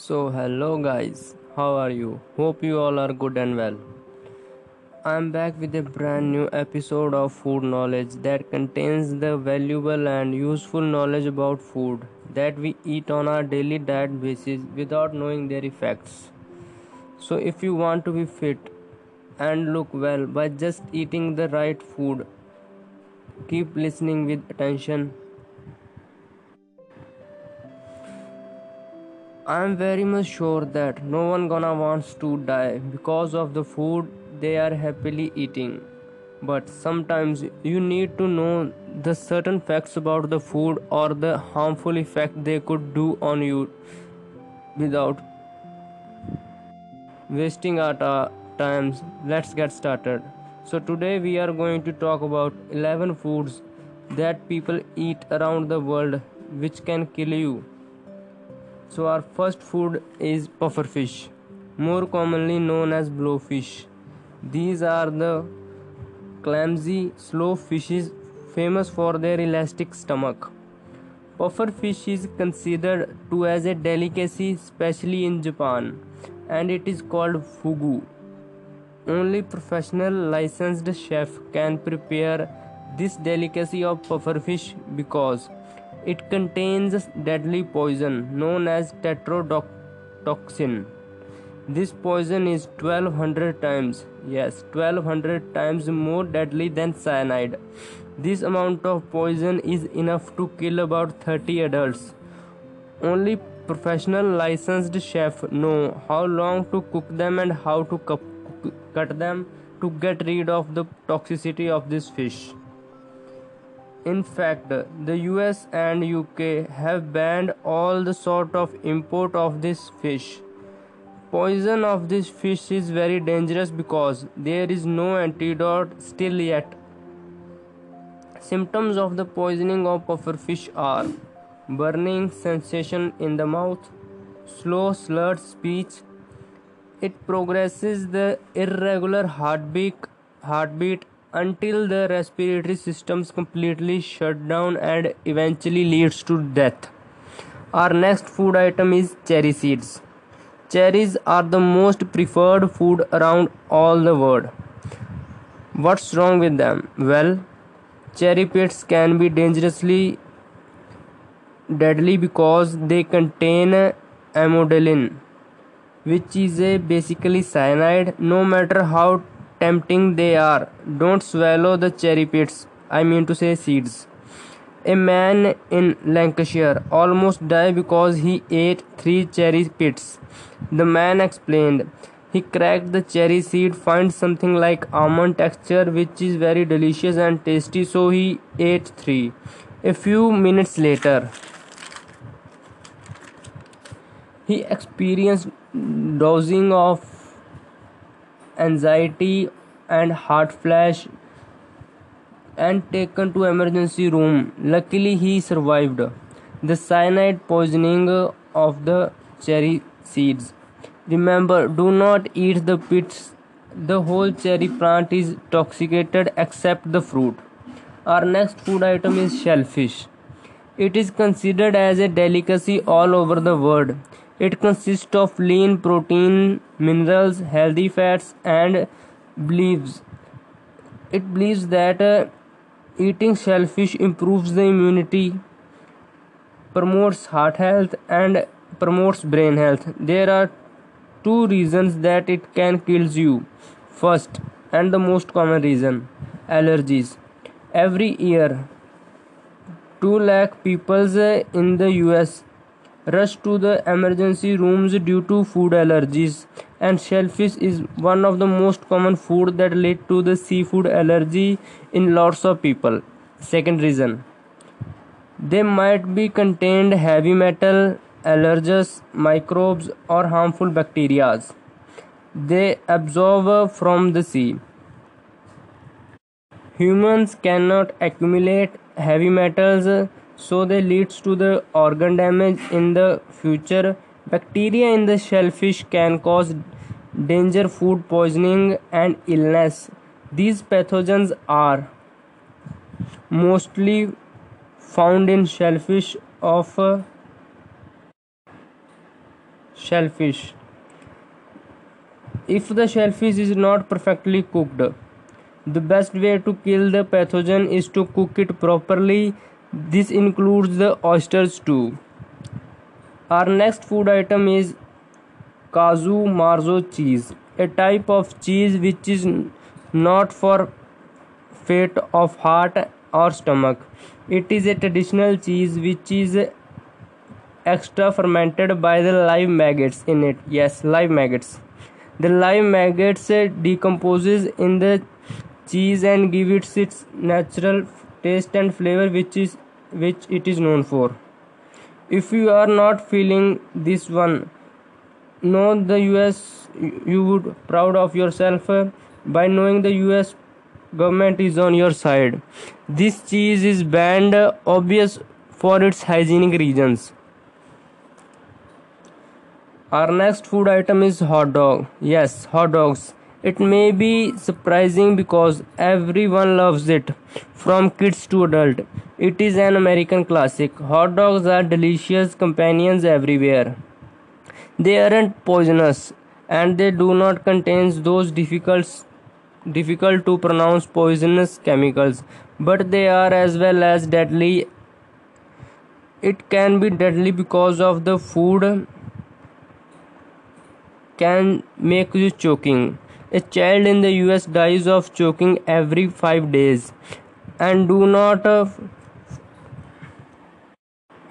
So, hello guys, how are you? Hope you all are good and well. I'm back with a brand new episode of Food Knowledge that contains the valuable and useful knowledge about food that we eat on our daily diet basis without knowing their effects. So, if you want to be fit and look well by just eating the right food, keep listening with attention I am very much sure that no one gonna wants to die because of the food they are happily eating. But sometimes you need to know the certain facts about the food or the harmful effect they could do on you without wasting our ta- times. Let's get started. So today we are going to talk about 11 foods that people eat around the world which can kill you. So, our first food is pufferfish, more commonly known as blowfish. These are the clumsy, slow fishes famous for their elastic stomach. Pufferfish is considered to as a delicacy, especially in Japan, and it is called fugu. Only professional licensed chef can prepare this delicacy of pufferfish because it contains deadly poison known as tetrodotoxin. This poison is 1200 times, yes, 1200 times more deadly than cyanide. This amount of poison is enough to kill about 30 adults. Only professional licensed chefs know how long to cook them and how to cut them to get rid of the toxicity of this fish. In fact, the US and UK have banned all the sort of import of this fish. Poison of this fish is very dangerous because there is no antidote still yet. Symptoms of the poisoning of pufferfish are burning sensation in the mouth, slow slurred speech. It progresses the irregular heartbeat, heartbeat until the respiratory systems completely shut down and eventually leads to death. Our next food item is cherry seeds. Cherries are the most preferred food around all the world. What's wrong with them? Well, cherry pits can be dangerously deadly because they contain amygdalin, which is a basically cyanide. No matter how tempting they are. Don't swallow the cherry pits, I mean to say seeds. A man in Lancashire almost died because he ate three cherry pits. The man explained. He cracked the cherry seed, finds something like almond texture, which is very delicious and tasty, so he ate three. A few minutes later, he experienced dozing of anxiety and heart flash and taken to emergency room. Luckily he survived. The cyanide poisoning of the cherry seeds. Remember do not eat the pits. The whole cherry plant is toxicated except the fruit. Our next food item is shellfish. It is considered as a delicacy all over the world it consists of lean protein, minerals, healthy fats, and believes it believes that uh, eating shellfish improves the immunity, promotes heart health, and promotes brain health. There are two reasons that it can kill you. First, and the most common reason, allergies. Every year, 2 lakh people uh, in the US rush to the emergency rooms due to food allergies and shellfish is one of the most common food that lead to the seafood allergy in lots of people second reason they might be contained heavy metal allergens microbes or harmful bacteria they absorb from the sea humans cannot accumulate heavy metals so they leads to the organ damage in the future bacteria in the shellfish can cause danger food poisoning and illness these pathogens are mostly found in shellfish of uh, shellfish. If the shellfish is not perfectly cooked, the best way to kill the pathogen is to cook it properly. This includes the oysters too. Our next food item is Casu Marzu cheese, a type of cheese which is not for fat of heart or stomach. It is a traditional cheese which is extra fermented by the live maggots in it. Yes, live maggots. The live maggots decomposes in the cheese and give it its natural taste and flavor which is which it is known for. If you are not feeling this one know the us you would proud of yourself uh, by knowing the us government is on your side. This cheese is banned uh, obvious for its hygienic reasons. Our next food item is hot dog. Yes hot dogs it may be surprising because everyone loves it, from kids to adult. It is an American classic. Hot dogs are delicious companions everywhere. They aren't poisonous and they do not contain those difficult difficult to pronounce poisonous chemicals, but they are as well as deadly. It can be deadly because of the food can make you choking a child in the US dies of choking every 5 days. And do not uh,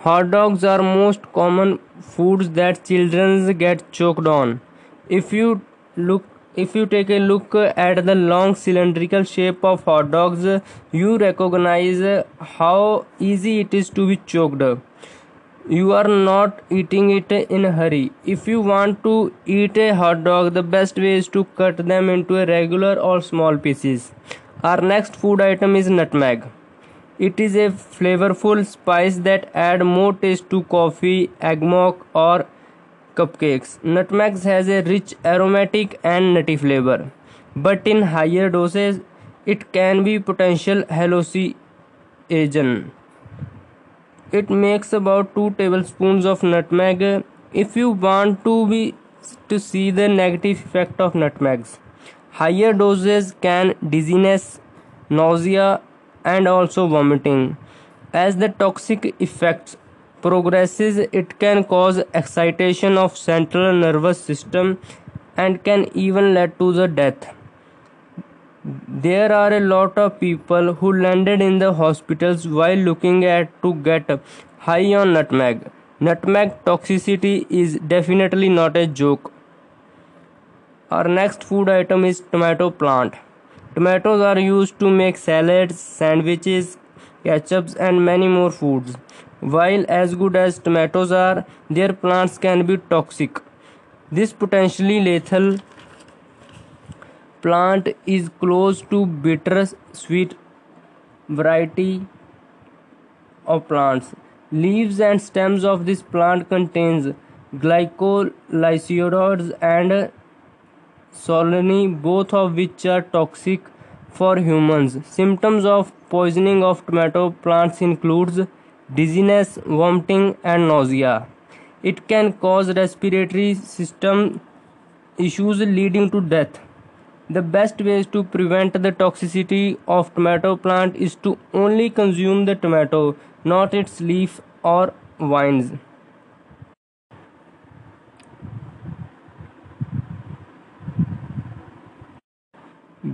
Hot dogs are most common foods that children get choked on. If you look if you take a look at the long cylindrical shape of hot dogs, you recognize how easy it is to be choked you are not eating it in a hurry. If you want to eat a hot dog, the best way is to cut them into a regular or small pieces. Our next food item is nutmeg. It is a flavorful spice that add more taste to coffee, eggnog or cupcakes. Nutmeg has a rich aromatic and nutty flavor, but in higher doses it can be potential hallucinogen it makes about 2 tablespoons of nutmeg. If you want to be to see the negative effect of nutmegs. Higher doses can dizziness nausea and also vomiting. As the toxic effects progresses it can cause excitation of central nervous system and can even lead to the death there are a lot of people who landed in the hospitals while looking at to get high on nutmeg. Nutmeg toxicity is definitely not a joke. Our next food item is tomato plant. Tomatoes are used to make salads, sandwiches, ketchups and many more foods. While as good as tomatoes are, their plants can be toxic. This potentially lethal plant is close to bitter sweet variety of plants. Leaves and stems of this plant contains glycosides and solanine, both of which are toxic for humans. Symptoms of poisoning of tomato plants includes dizziness, vomiting and nausea. It can cause respiratory system issues leading to death. The best ways to prevent the toxicity of tomato plant is to only consume the tomato, not its leaf or vines.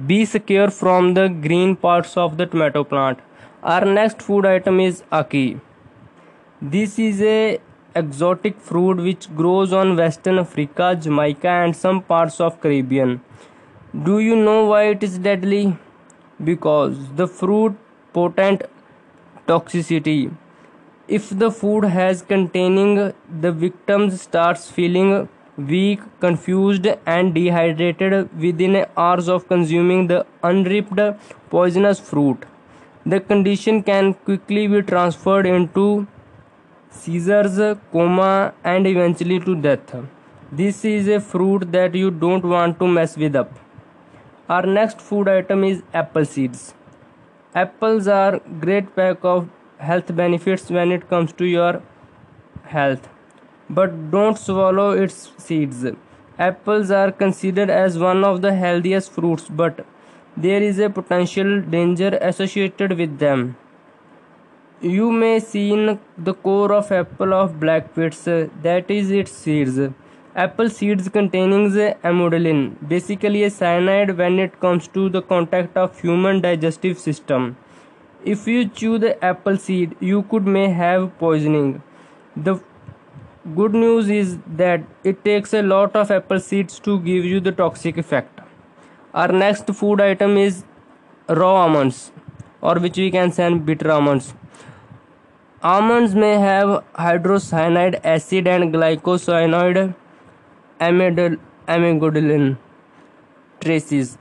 Be secure from the green parts of the tomato plant. Our next food item is ackee. This is a exotic fruit which grows on Western Africa, Jamaica and some parts of Caribbean. Do you know why it is deadly? Because the fruit potent toxicity. If the food has containing the victims starts feeling weak, confused and dehydrated within hours of consuming the unripped poisonous fruit. The condition can quickly be transferred into seizures, coma and eventually to death. This is a fruit that you don't want to mess with up. Our next food item is apple seeds. Apples are great pack of health benefits when it comes to your health. but don't swallow its seeds. Apples are considered as one of the healthiest fruits, but there is a potential danger associated with them. You may see in the core of apple of black pits, that is its seeds. Apple seeds containing amygdalin, basically a cyanide when it comes to the contact of human digestive system. If you chew the apple seed, you could may have poisoning. The good news is that it takes a lot of apple seeds to give you the toxic effect. Our next food item is raw almonds, or which we can say bitter almonds Almonds may have hydrocyanide acid and glycosanoid amygdalin traces.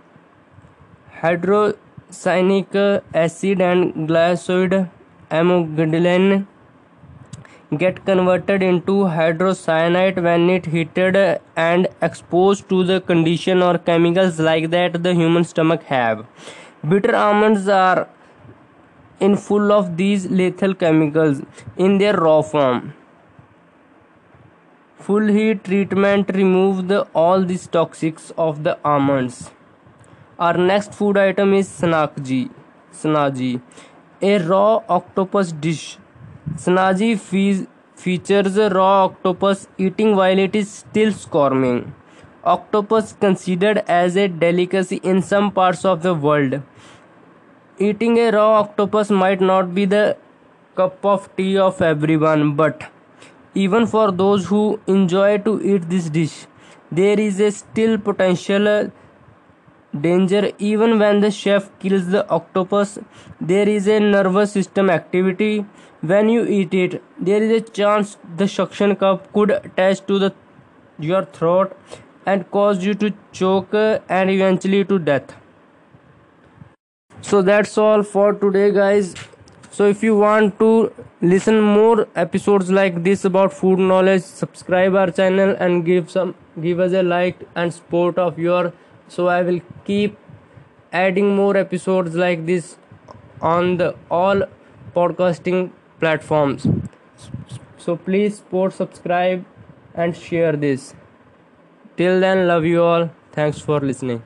Hydrocyanic acid and glycoside amygdalin get converted into hydrocyanide when it heated and exposed to the condition or chemicals like that the human stomach have. Bitter almonds are in full of these lethal chemicals in their raw form. Full heat treatment removes the, all these toxics of the almonds. Our next food item is snakji. Snaji, a raw octopus dish. Snaji fe- features a raw octopus eating while it is still squirming. Octopus considered as a delicacy in some parts of the world Eating a raw octopus might not be the cup of tea of everyone, but even for those who enjoy to eat this dish, there is a still potential danger even when the chef kills the octopus. There is a nervous system activity when you eat it. There is a chance the suction cup could attach to the your throat and cause you to choke and eventually to death. So that's all for today guys so if you want to listen more episodes like this about food knowledge subscribe our channel and give some give us a like and support of your so i will keep adding more episodes like this on the all podcasting platforms. So please support subscribe and share this. Till then love you all. Thanks for listening